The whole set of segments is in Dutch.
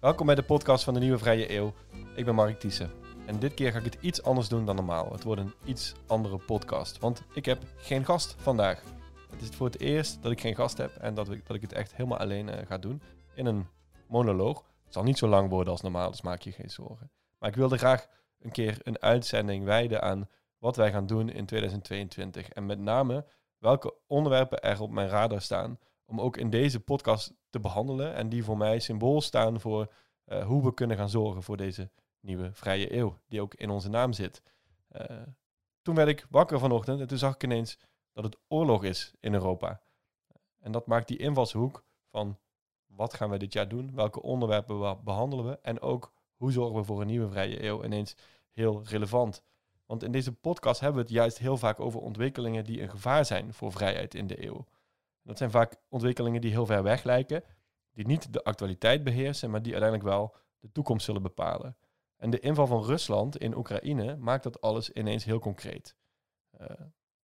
Welkom bij de podcast van de Nieuwe Vrije Eeuw. Ik ben Mark Thiessen. En dit keer ga ik het iets anders doen dan normaal. Het wordt een iets andere podcast, want ik heb geen gast vandaag. Het is voor het eerst dat ik geen gast heb en dat ik, dat ik het echt helemaal alleen uh, ga doen in een monoloog. Het zal niet zo lang worden als normaal, dus maak je geen zorgen. Maar ik wilde graag een keer een uitzending wijden aan wat wij gaan doen in 2022. En met name welke onderwerpen er op mijn radar staan om ook in deze podcast te behandelen. En die voor mij symbool staan voor uh, hoe we kunnen gaan zorgen voor deze nieuwe vrije eeuw, die ook in onze naam zit. Uh, toen werd ik wakker vanochtend en toen zag ik ineens dat het oorlog is in Europa. En dat maakt die invalshoek van wat gaan we dit jaar doen, welke onderwerpen behandelen we en ook hoe zorgen we voor een nieuwe vrije eeuw ineens heel relevant. Want in deze podcast hebben we het juist heel vaak over ontwikkelingen die een gevaar zijn voor vrijheid in de eeuw. Dat zijn vaak ontwikkelingen die heel ver weg lijken, die niet de actualiteit beheersen, maar die uiteindelijk wel de toekomst zullen bepalen. En de inval van Rusland in Oekraïne maakt dat alles ineens heel concreet. Uh,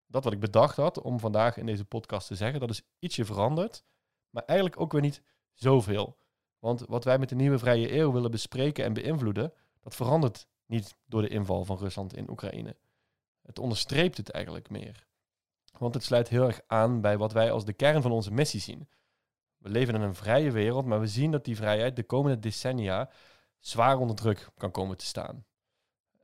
dat wat ik bedacht had om vandaag in deze podcast te zeggen, dat is ietsje veranderd, maar eigenlijk ook weer niet zoveel. Want wat wij met de nieuwe vrije eeuw willen bespreken en beïnvloeden, dat verandert niet door de inval van Rusland in Oekraïne. Het onderstreept het eigenlijk meer. Want het sluit heel erg aan bij wat wij als de kern van onze missie zien. We leven in een vrije wereld, maar we zien dat die vrijheid de komende decennia zwaar onder druk kan komen te staan.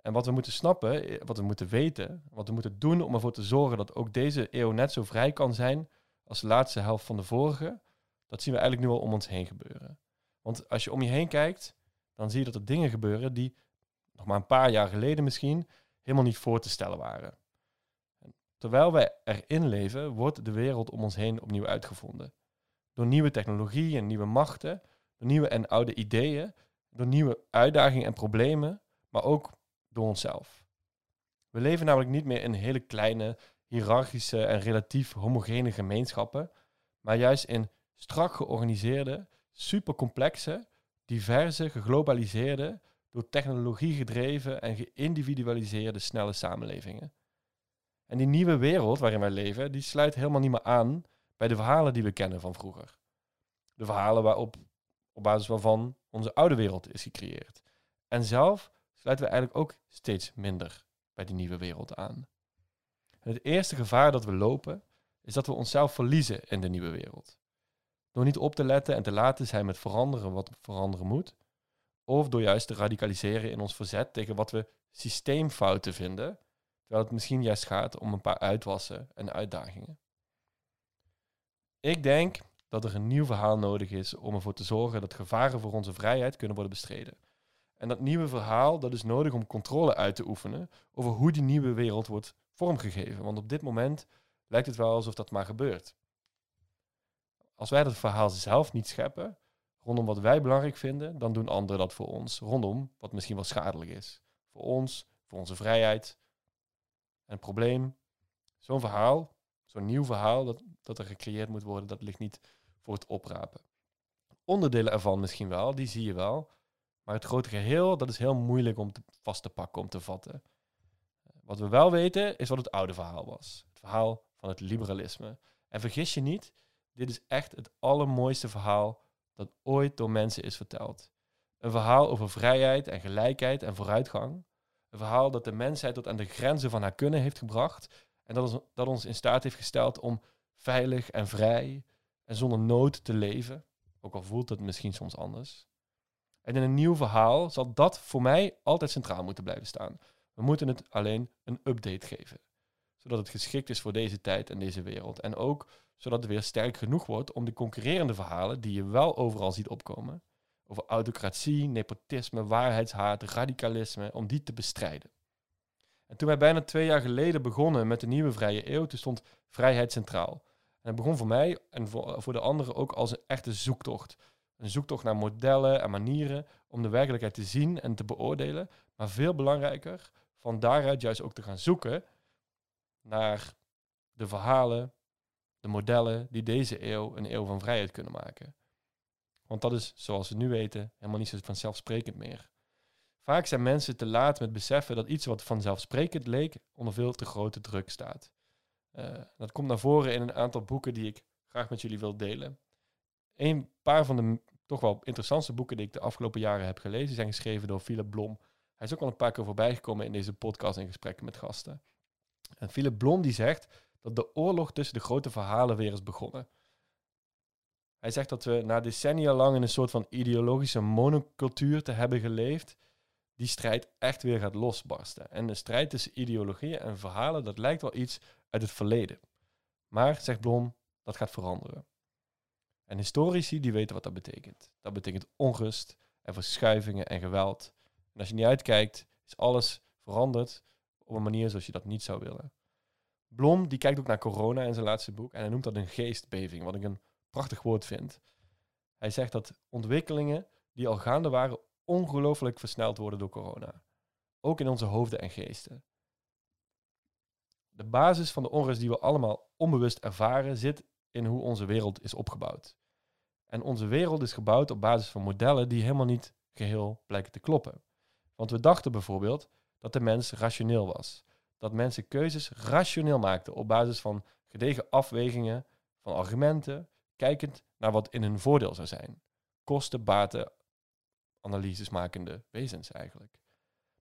En wat we moeten snappen, eh, wat we moeten weten, wat we moeten doen om ervoor te zorgen dat ook deze eeuw net zo vrij kan zijn als de laatste helft van de vorige, dat zien we eigenlijk nu al om ons heen gebeuren. Want als je om je heen kijkt, dan zie je dat er dingen gebeuren die nog maar een paar jaar geleden misschien helemaal niet voor te stellen waren. Terwijl wij erin leven, wordt de wereld om ons heen opnieuw uitgevonden. Door nieuwe technologie en nieuwe machten, door nieuwe en oude ideeën, door nieuwe uitdagingen en problemen, maar ook door onszelf. We leven namelijk niet meer in hele kleine, hiërarchische en relatief homogene gemeenschappen, maar juist in strak georganiseerde, supercomplexe, diverse, geglobaliseerde, door technologie gedreven en geïndividualiseerde snelle samenlevingen. En die nieuwe wereld waarin wij leven, die sluit helemaal niet meer aan bij de verhalen die we kennen van vroeger. De verhalen waarop, op basis waarvan onze oude wereld is gecreëerd. En zelf sluiten we eigenlijk ook steeds minder bij die nieuwe wereld aan. En het eerste gevaar dat we lopen, is dat we onszelf verliezen in de nieuwe wereld. Door niet op te letten en te laten zijn met veranderen wat veranderen moet, of door juist te radicaliseren in ons verzet tegen wat we systeemfouten vinden, terwijl het misschien juist gaat om een paar uitwassen en uitdagingen. Ik denk dat er een nieuw verhaal nodig is om ervoor te zorgen dat gevaren voor onze vrijheid kunnen worden bestreden. En dat nieuwe verhaal dat is nodig om controle uit te oefenen over hoe die nieuwe wereld wordt vormgegeven. Want op dit moment lijkt het wel alsof dat maar gebeurt. Als wij dat verhaal zelf niet scheppen, rondom wat wij belangrijk vinden, dan doen anderen dat voor ons, rondom wat misschien wel schadelijk is. Voor ons, voor onze vrijheid. En probleem, zo'n verhaal, zo'n nieuw verhaal dat, dat er gecreëerd moet worden, dat ligt niet voor het oprapen. Onderdelen ervan misschien wel, die zie je wel. Maar het grote geheel, dat is heel moeilijk om vast te pakken, om te vatten. Wat we wel weten, is wat het oude verhaal was. Het verhaal van het liberalisme. En vergis je niet, dit is echt het allermooiste verhaal dat ooit door mensen is verteld. Een verhaal over vrijheid en gelijkheid en vooruitgang. Een verhaal dat de mensheid tot aan de grenzen van haar kunnen heeft gebracht. En dat ons, dat ons in staat heeft gesteld om veilig en vrij en zonder nood te leven. Ook al voelt het misschien soms anders. En in een nieuw verhaal zal dat voor mij altijd centraal moeten blijven staan. We moeten het alleen een update geven. Zodat het geschikt is voor deze tijd en deze wereld. En ook zodat het weer sterk genoeg wordt om de concurrerende verhalen die je wel overal ziet opkomen, over autocratie, nepotisme, waarheidshaat, radicalisme, om die te bestrijden. En toen wij bijna twee jaar geleden begonnen met de nieuwe vrije eeuw, toen stond vrijheid centraal. En het begon voor mij en voor, voor de anderen ook als een echte zoektocht. Een zoektocht naar modellen en manieren om de werkelijkheid te zien en te beoordelen. Maar veel belangrijker, van daaruit juist ook te gaan zoeken naar de verhalen, de modellen die deze eeuw een eeuw van vrijheid kunnen maken. Want dat is, zoals we nu weten, helemaal niet zo vanzelfsprekend meer. Vaak zijn mensen te laat met beseffen dat iets wat vanzelfsprekend leek onder veel te grote druk staat. Uh, dat komt naar voren in een aantal boeken die ik graag met jullie wil delen. Een paar van de toch wel interessantste boeken die ik de afgelopen jaren heb gelezen. Zijn geschreven door Philip Blom. Hij is ook al een paar keer voorbij gekomen in deze podcast in gesprekken met gasten. En Philip Blom die zegt dat de oorlog tussen de grote verhalen weer is begonnen. Hij zegt dat we na decennia lang in een soort van ideologische monocultuur te hebben geleefd, die strijd echt weer gaat losbarsten. En de strijd tussen ideologieën en verhalen, dat lijkt wel iets uit het verleden. Maar, zegt Blom, dat gaat veranderen. En historici die weten wat dat betekent. Dat betekent onrust en verschuivingen en geweld. En als je niet uitkijkt, is alles veranderd op een manier zoals je dat niet zou willen. Blom die kijkt ook naar corona in zijn laatste boek en hij noemt dat een geestbeving, wat ik een prachtig woord vind. Hij zegt dat ontwikkelingen die al gaande waren ongelooflijk versneld worden door corona. Ook in onze hoofden en geesten. De basis van de onrust die we allemaal onbewust ervaren zit in hoe onze wereld is opgebouwd. En onze wereld is gebouwd op basis van modellen die helemaal niet geheel blijken te kloppen. Want we dachten bijvoorbeeld dat de mens rationeel was. Dat mensen keuzes rationeel maakten op basis van gedegen afwegingen van argumenten, kijkend naar wat in hun voordeel zou zijn. Kosten, baten, analyses makende wezens eigenlijk.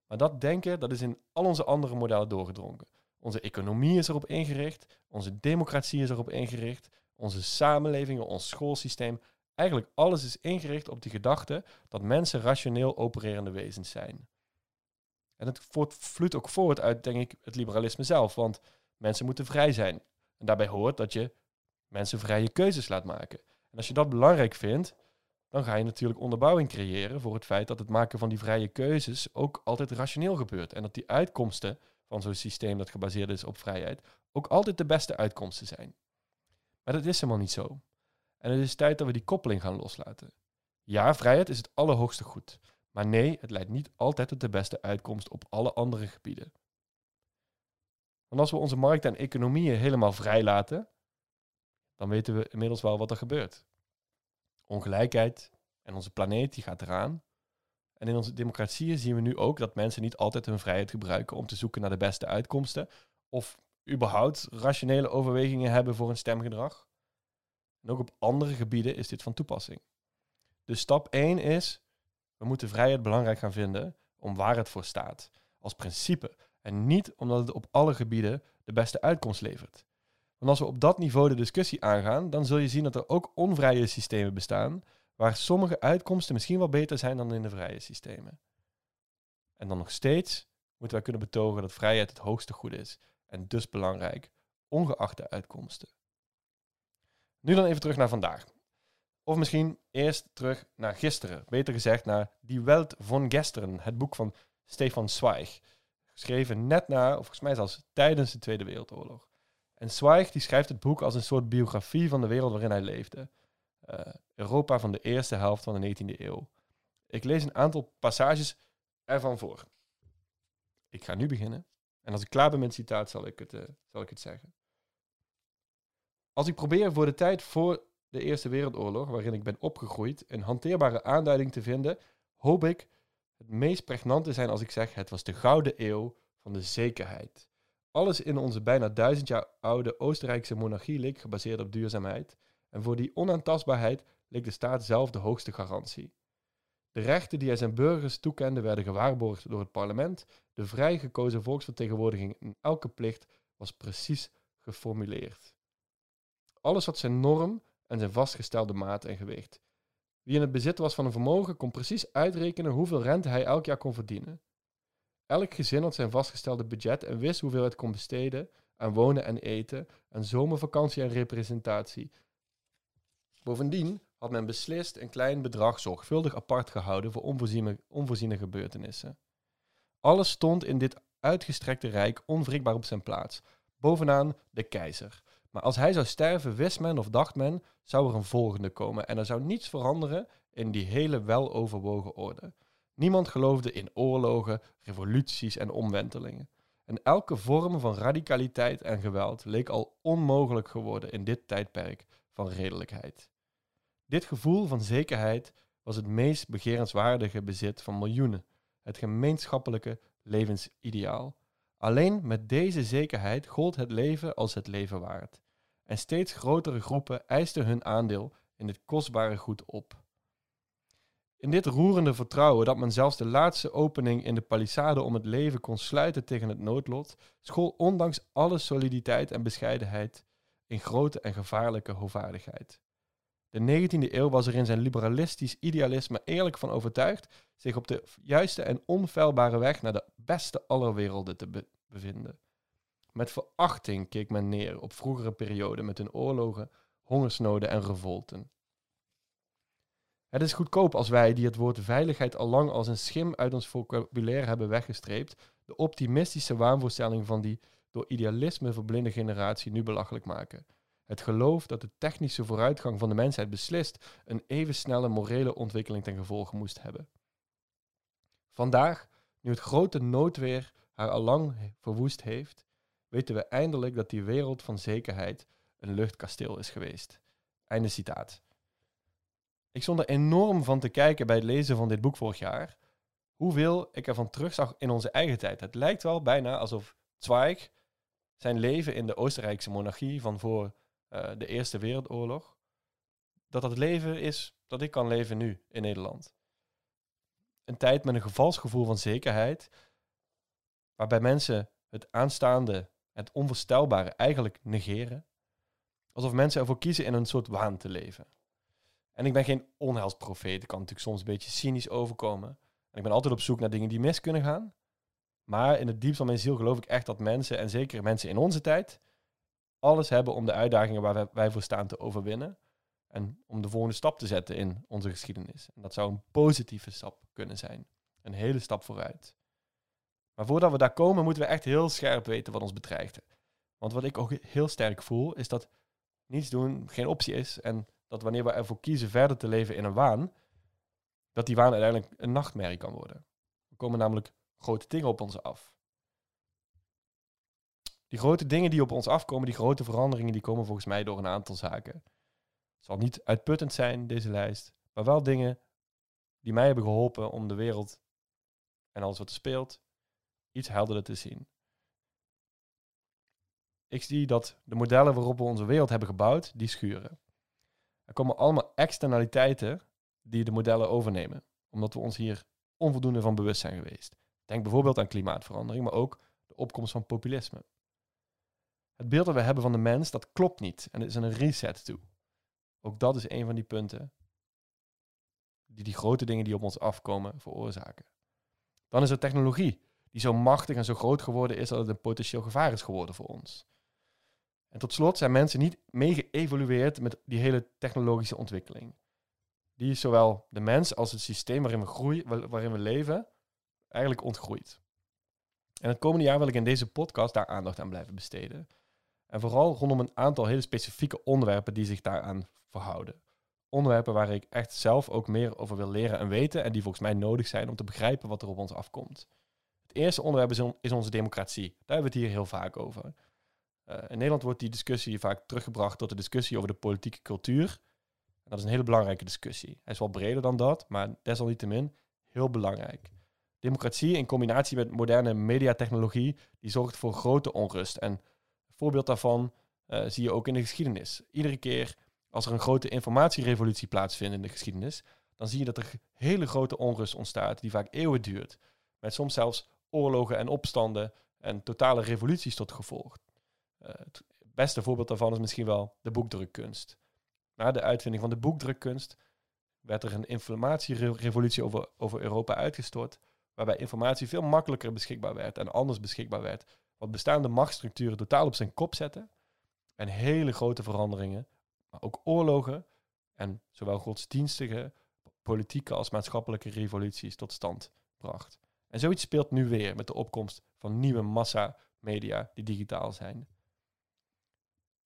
Maar dat denken, dat is in al onze andere modellen doorgedrongen. Onze economie is erop ingericht, onze democratie is erop ingericht, onze samenlevingen, ons schoolsysteem. Eigenlijk alles is ingericht op die gedachte dat mensen rationeel opererende wezens zijn. En het vloeit ook voort uit, denk ik, het liberalisme zelf. Want mensen moeten vrij zijn. En daarbij hoort dat je mensen vrije keuzes laat maken. En als je dat belangrijk vindt, dan ga je natuurlijk onderbouwing creëren voor het feit dat het maken van die vrije keuzes ook altijd rationeel gebeurt. En dat die uitkomsten van zo'n systeem dat gebaseerd is op vrijheid ook altijd de beste uitkomsten zijn. Maar dat is helemaal niet zo. En het is tijd dat we die koppeling gaan loslaten. Ja, vrijheid is het allerhoogste goed. Maar nee, het leidt niet altijd tot de beste uitkomst op alle andere gebieden. Want als we onze markten en economieën helemaal vrij laten, dan weten we inmiddels wel wat er gebeurt. Ongelijkheid en onze planeet die gaat eraan. En in onze democratieën zien we nu ook dat mensen niet altijd hun vrijheid gebruiken om te zoeken naar de beste uitkomsten. Of überhaupt rationele overwegingen hebben voor een stemgedrag. En ook op andere gebieden is dit van toepassing. Dus stap 1 is, we moeten vrijheid belangrijk gaan vinden om waar het voor staat. Als principe. En niet omdat het op alle gebieden de beste uitkomst levert. Want als we op dat niveau de discussie aangaan, dan zul je zien dat er ook onvrije systemen bestaan, waar sommige uitkomsten misschien wel beter zijn dan in de vrije systemen. En dan nog steeds moeten wij kunnen betogen dat vrijheid het hoogste goed is en dus belangrijk, ongeacht de uitkomsten. Nu dan even terug naar vandaag. Of misschien eerst terug naar gisteren. Beter gezegd naar Die Welt von Gesteren, het boek van Stefan Zweig. Geschreven net na, of volgens mij zelfs tijdens de Tweede Wereldoorlog. En Zweig die schrijft het boek als een soort biografie van de wereld waarin hij leefde. Uh, Europa van de eerste helft van de 19e eeuw. Ik lees een aantal passages ervan voor. Ik ga nu beginnen. En als ik klaar ben met het citaat, zal ik het, uh, zal ik het zeggen. Als ik probeer voor de tijd voor de Eerste Wereldoorlog, waarin ik ben opgegroeid, een hanteerbare aanduiding te vinden, hoop ik het meest pregnant te zijn als ik zeg: het was de gouden eeuw van de zekerheid. Alles in onze bijna duizend jaar oude Oostenrijkse monarchie leek gebaseerd op duurzaamheid. En voor die onaantastbaarheid leek de staat zelf de hoogste garantie. De rechten die hij zijn burgers toekende werden gewaarborgd door het parlement. De vrij gekozen volksvertegenwoordiging in elke plicht was precies geformuleerd. Alles had zijn norm en zijn vastgestelde maat en gewicht. Wie in het bezit was van een vermogen kon precies uitrekenen hoeveel rente hij elk jaar kon verdienen. Elk gezin had zijn vastgestelde budget en wist hoeveel het kon besteden aan wonen en eten, aan zomervakantie en representatie. Bovendien had men beslist een klein bedrag zorgvuldig apart gehouden voor onvoorziene, onvoorziene gebeurtenissen. Alles stond in dit uitgestrekte rijk onwrikbaar op zijn plaats. Bovenaan de keizer. Maar als hij zou sterven, wist men of dacht men, zou er een volgende komen en er zou niets veranderen in die hele weloverwogen orde. Niemand geloofde in oorlogen, revoluties en omwentelingen. En elke vorm van radicaliteit en geweld leek al onmogelijk geworden in dit tijdperk van redelijkheid. Dit gevoel van zekerheid was het meest begerenswaardige bezit van miljoenen, het gemeenschappelijke levensideaal. Alleen met deze zekerheid gold het leven als het leven waard. En steeds grotere groepen eisten hun aandeel in dit kostbare goed op. In dit roerende vertrouwen dat men zelfs de laatste opening in de palissade om het leven kon sluiten tegen het noodlot, school ondanks alle soliditeit en bescheidenheid in grote en gevaarlijke hovaardigheid. De 19e eeuw was er in zijn liberalistisch idealisme eerlijk van overtuigd zich op de juiste en onfeilbare weg naar de beste aller werelden te bevinden. Met verachting keek men neer op vroegere perioden met hun oorlogen, hongersnoden en revolten. Het is goedkoop als wij, die het woord veiligheid al lang als een schim uit ons vocabulaire hebben weggestreept, de optimistische waanvoorstelling van die door idealisme verblinde generatie nu belachelijk maken. Het geloof dat de technische vooruitgang van de mensheid beslist een even snelle morele ontwikkeling ten gevolge moest hebben. Vandaag, nu het grote noodweer haar allang verwoest heeft, weten we eindelijk dat die wereld van zekerheid een luchtkasteel is geweest. Einde citaat. Ik stond er enorm van te kijken bij het lezen van dit boek vorig jaar. Hoeveel ik ervan terugzag in onze eigen tijd. Het lijkt wel bijna alsof Zweig zijn leven in de Oostenrijkse monarchie van voor uh, de Eerste Wereldoorlog, dat dat leven is dat ik kan leven nu in Nederland. Een tijd met een gevalsgevoel van zekerheid, waarbij mensen het aanstaande, het onvoorstelbare eigenlijk negeren. Alsof mensen ervoor kiezen in een soort waan te leven. En ik ben geen onheilsprofeet. Ik kan natuurlijk soms een beetje cynisch overkomen. En ik ben altijd op zoek naar dingen die mis kunnen gaan. Maar in het diepst van mijn ziel geloof ik echt dat mensen, en zeker mensen in onze tijd, alles hebben om de uitdagingen waar wij voor staan te overwinnen. En om de volgende stap te zetten in onze geschiedenis. En dat zou een positieve stap kunnen zijn. Een hele stap vooruit. Maar voordat we daar komen, moeten we echt heel scherp weten wat ons bedreigt. Want wat ik ook heel sterk voel, is dat niets doen geen optie is. En dat wanneer we ervoor kiezen verder te leven in een waan, dat die waan uiteindelijk een nachtmerrie kan worden. Er komen namelijk grote dingen op ons af. Die grote dingen die op ons afkomen, die grote veranderingen, die komen volgens mij door een aantal zaken. Het zal niet uitputtend zijn, deze lijst, maar wel dingen die mij hebben geholpen om de wereld en alles wat er speelt iets helderder te zien. Ik zie dat de modellen waarop we onze wereld hebben gebouwd, die schuren. Er komen allemaal externaliteiten die de modellen overnemen, omdat we ons hier onvoldoende van bewust zijn geweest. Denk bijvoorbeeld aan klimaatverandering, maar ook de opkomst van populisme. Het beeld dat we hebben van de mens, dat klopt niet en er is een reset toe. Ook dat is een van die punten die die grote dingen die op ons afkomen veroorzaken. Dan is er technologie, die zo machtig en zo groot geworden is dat het een potentieel gevaar is geworden voor ons. En tot slot zijn mensen niet mee geëvolueerd met die hele technologische ontwikkeling. Die is zowel de mens als het systeem waarin we, groeien, waarin we leven eigenlijk ontgroeid. En het komende jaar wil ik in deze podcast daar aandacht aan blijven besteden. En vooral rondom een aantal hele specifieke onderwerpen die zich daaraan verhouden. Onderwerpen waar ik echt zelf ook meer over wil leren en weten en die volgens mij nodig zijn om te begrijpen wat er op ons afkomt. Het eerste onderwerp is, onze democratie. Daar hebben we het hier heel vaak over. Uh, in Nederland wordt die discussie vaak teruggebracht tot de discussie over de politieke cultuur. En dat is een hele belangrijke discussie. Hij is wel breder dan dat, maar desalniettemin heel belangrijk. Democratie in combinatie met moderne mediatechnologie, die zorgt voor grote onrust. En een voorbeeld daarvan uh, zie je ook in de geschiedenis. Iedere keer als er een grote informatierevolutie plaatsvindt in de geschiedenis, dan zie je dat er hele grote onrust ontstaat, die vaak eeuwen duurt. Met soms zelfs oorlogen en opstanden en totale revoluties tot gevolg. Het beste voorbeeld daarvan is misschien wel de boekdrukkunst. Na de uitvinding van de boekdrukkunst werd er een informatierevolutie over, over Europa uitgestort, waarbij informatie veel makkelijker beschikbaar werd en anders beschikbaar werd. Wat bestaande machtsstructuren totaal op zijn kop zetten en hele grote veranderingen, maar ook oorlogen en zowel godsdienstige, politieke als maatschappelijke revoluties tot stand bracht. En zoiets speelt nu weer met de opkomst van nieuwe massamedia die digitaal zijn.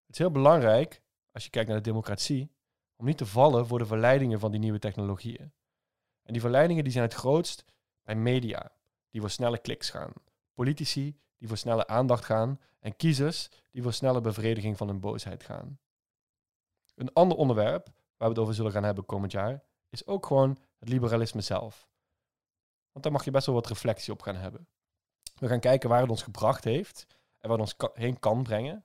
Het is heel belangrijk, als je kijkt naar de democratie, om niet te vallen voor de verleidingen van die nieuwe technologieën. En die verleidingen die zijn het grootst bij media, die voor snelle kliks gaan. Politici die voor snelle aandacht gaan en kiezers die voor snelle bevrediging van hun boosheid gaan. Een ander onderwerp waar we het over zullen gaan hebben komend jaar is ook gewoon het liberalisme zelf. Want daar mag je best wel wat reflectie op gaan hebben. We gaan kijken waar het ons gebracht heeft en waar het ons heen kan brengen.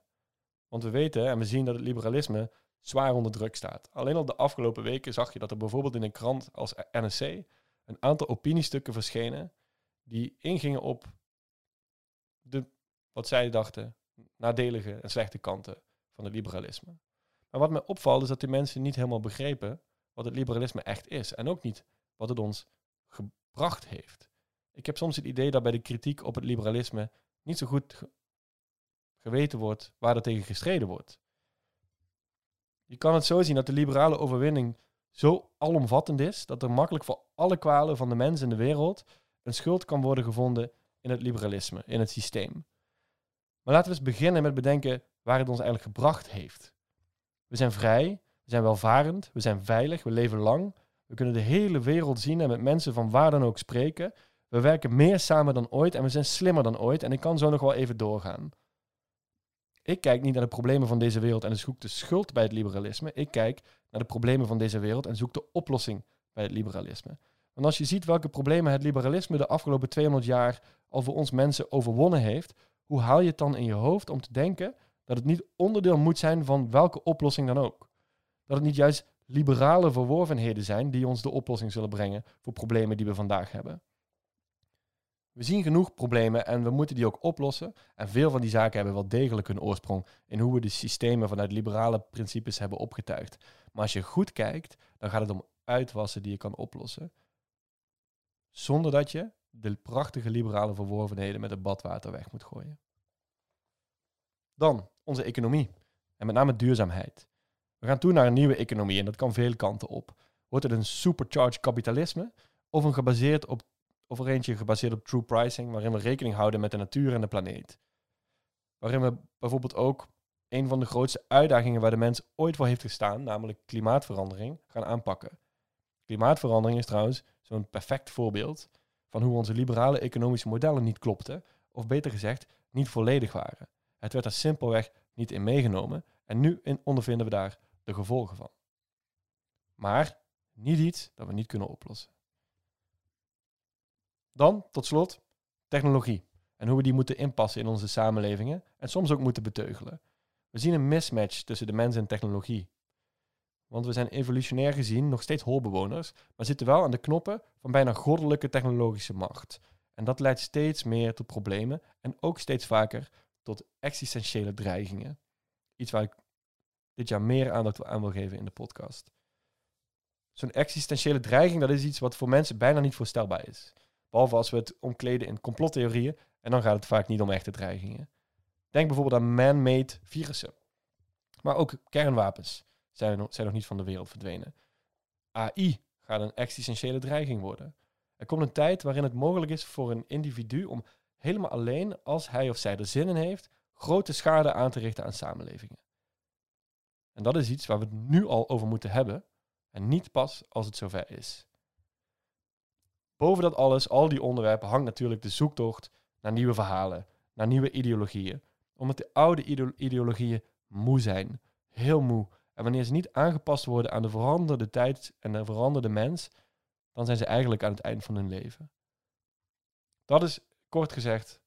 Want we weten en we zien dat het liberalisme zwaar onder druk staat. Alleen al de afgelopen weken zag je dat er bijvoorbeeld in een krant als NSC een aantal opiniestukken verschenen die ingingen op de, wat zij dachten, nadelige en slechte kanten van het liberalisme. Maar wat mij opvalt is dat die mensen niet helemaal begrepen wat het liberalisme echt is en ook niet wat het ons gebracht heeft. Ik heb soms het idee dat bij de kritiek op het liberalisme niet zo goed geweten wordt waar er tegen gestreden wordt. Je kan het zo zien dat de liberale overwinning zo alomvattend is dat er makkelijk voor alle kwalen van de mens in de wereld een schuld kan worden gevonden in het liberalisme, in het systeem. Maar laten we eens beginnen met bedenken waar het ons eigenlijk gebracht heeft. We zijn vrij, we zijn welvarend, we zijn veilig, we leven lang. We kunnen de hele wereld zien en met mensen van waar dan ook spreken. We werken meer samen dan ooit en we zijn slimmer dan ooit. En ik kan zo nog wel even doorgaan. Ik kijk niet naar de problemen van deze wereld en zoek de schuld bij het liberalisme. Ik kijk naar de problemen van deze wereld en zoek de oplossing bij het liberalisme. Want als je ziet welke problemen het liberalisme de afgelopen 200 jaar al voor ons mensen overwonnen heeft, hoe haal je het dan in je hoofd om te denken dat het niet onderdeel moet zijn van welke oplossing dan ook? Dat het niet juist liberale verworvenheden zijn die ons de oplossing zullen brengen voor problemen die we vandaag hebben. We zien genoeg problemen en we moeten die ook oplossen. En veel van die zaken hebben wel degelijk hun oorsprong in hoe we de systemen vanuit liberale principes hebben opgetuigd. Maar als je goed kijkt, dan gaat het om uitwassen die je kan oplossen. Zonder dat je de prachtige liberale verworvenheden met het badwater weg moet gooien. Dan onze economie en met name duurzaamheid. We gaan toe naar een nieuwe economie en dat kan veel kanten op. Wordt het een supercharged kapitalisme of een gebaseerd op of er eentje gebaseerd op true pricing, waarin we rekening houden met de natuur en de planeet. Waarin we bijvoorbeeld ook een van de grootste uitdagingen waar de mens ooit voor heeft gestaan, namelijk klimaatverandering, gaan aanpakken. Klimaatverandering is trouwens zo'n perfect voorbeeld van hoe onze liberale economische modellen niet klopten, of beter gezegd, niet volledig waren. Het werd er simpelweg niet in meegenomen en nu ondervinden we daar de gevolgen van. Maar niet iets dat we niet kunnen oplossen. Dan, tot slot, technologie. En hoe we die moeten inpassen in onze samenlevingen en soms ook moeten beteugelen. We zien een mismatch tussen de mens en technologie. Want we zijn evolutionair gezien nog steeds holbewoners, maar zitten wel aan de knoppen van bijna goddelijke technologische macht. En dat leidt steeds meer tot problemen en ook steeds vaker tot existentiële dreigingen. Iets waar ik dit jaar meer aandacht aan wil geven in de podcast. Zo'n existentiële dreiging, dat is iets wat voor mensen bijna niet voorstelbaar is. Behalve als we het omkleden in complottheorieën. En dan gaat het vaak niet om echte dreigingen. Denk bijvoorbeeld aan man-made virussen. Maar ook kernwapens zijn nog, zijn nog niet van de wereld verdwenen. AI gaat een existentiële dreiging worden. Er komt een tijd waarin het mogelijk is voor een individu om helemaal alleen, als hij of zij er zin in heeft, grote schade aan te richten aan samenlevingen. En dat is iets waar we het nu al over moeten hebben en niet pas als het zover is. Boven dat alles, al die onderwerpen, hangt natuurlijk de zoektocht naar nieuwe verhalen, naar nieuwe ideologieën. Omdat de oude ideologieën moe zijn, heel moe. En wanneer ze niet aangepast worden aan de veranderde tijd en de veranderde mens, dan zijn ze eigenlijk aan het eind van hun leven. Dat is kort gezegd,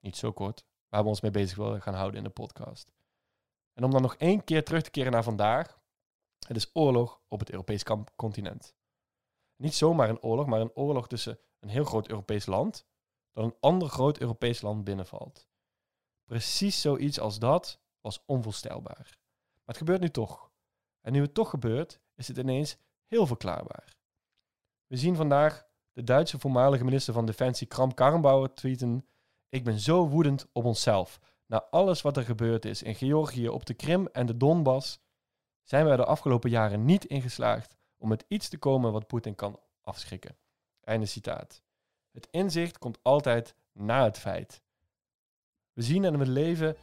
niet zo kort, waar we ons mee bezig willen gaan houden in de podcast. En om dan nog één keer terug te keren naar vandaag, het is oorlog op het Europees continent. Niet zomaar een oorlog, maar een oorlog tussen een heel groot Europees land dat een ander groot Europees land binnenvalt. Precies zoiets als dat was onvoorstelbaar. Maar het gebeurt nu toch. En nu het toch gebeurt, is het ineens heel verklaarbaar. We zien vandaag de Duitse voormalige minister van Defensie Kram Karrenbauer tweeten: Ik ben zo woedend op onszelf. Na alles wat er gebeurd is in Georgië, op de Krim en de Donbass, zijn we er de afgelopen jaren niet in geslaagd om met iets te komen wat Poetin kan afschrikken. Einde citaat. Het inzicht komt altijd na het feit. We zien en we leven,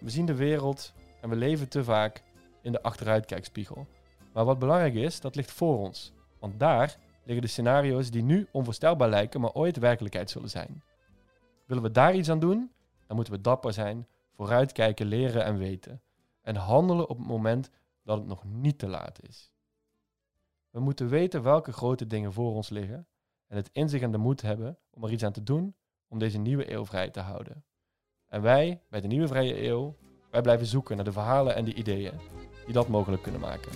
we zien de wereld en we leven te vaak in de achteruitkijkspiegel. Maar wat belangrijk is, dat ligt voor ons. Want daar liggen de scenario's die nu onvoorstelbaar lijken, maar ooit werkelijkheid zullen zijn. Willen we daar iets aan doen, dan moeten we dapper zijn, vooruitkijken, leren en weten. En handelen op het moment dat het nog niet te laat is. We moeten weten welke grote dingen voor ons liggen en het inzicht en de moed hebben om er iets aan te doen om deze nieuwe eeuw vrij te houden. En wij, bij de nieuwe vrije eeuw, wij blijven zoeken naar de verhalen en de ideeën. die dat mogelijk kunnen maken.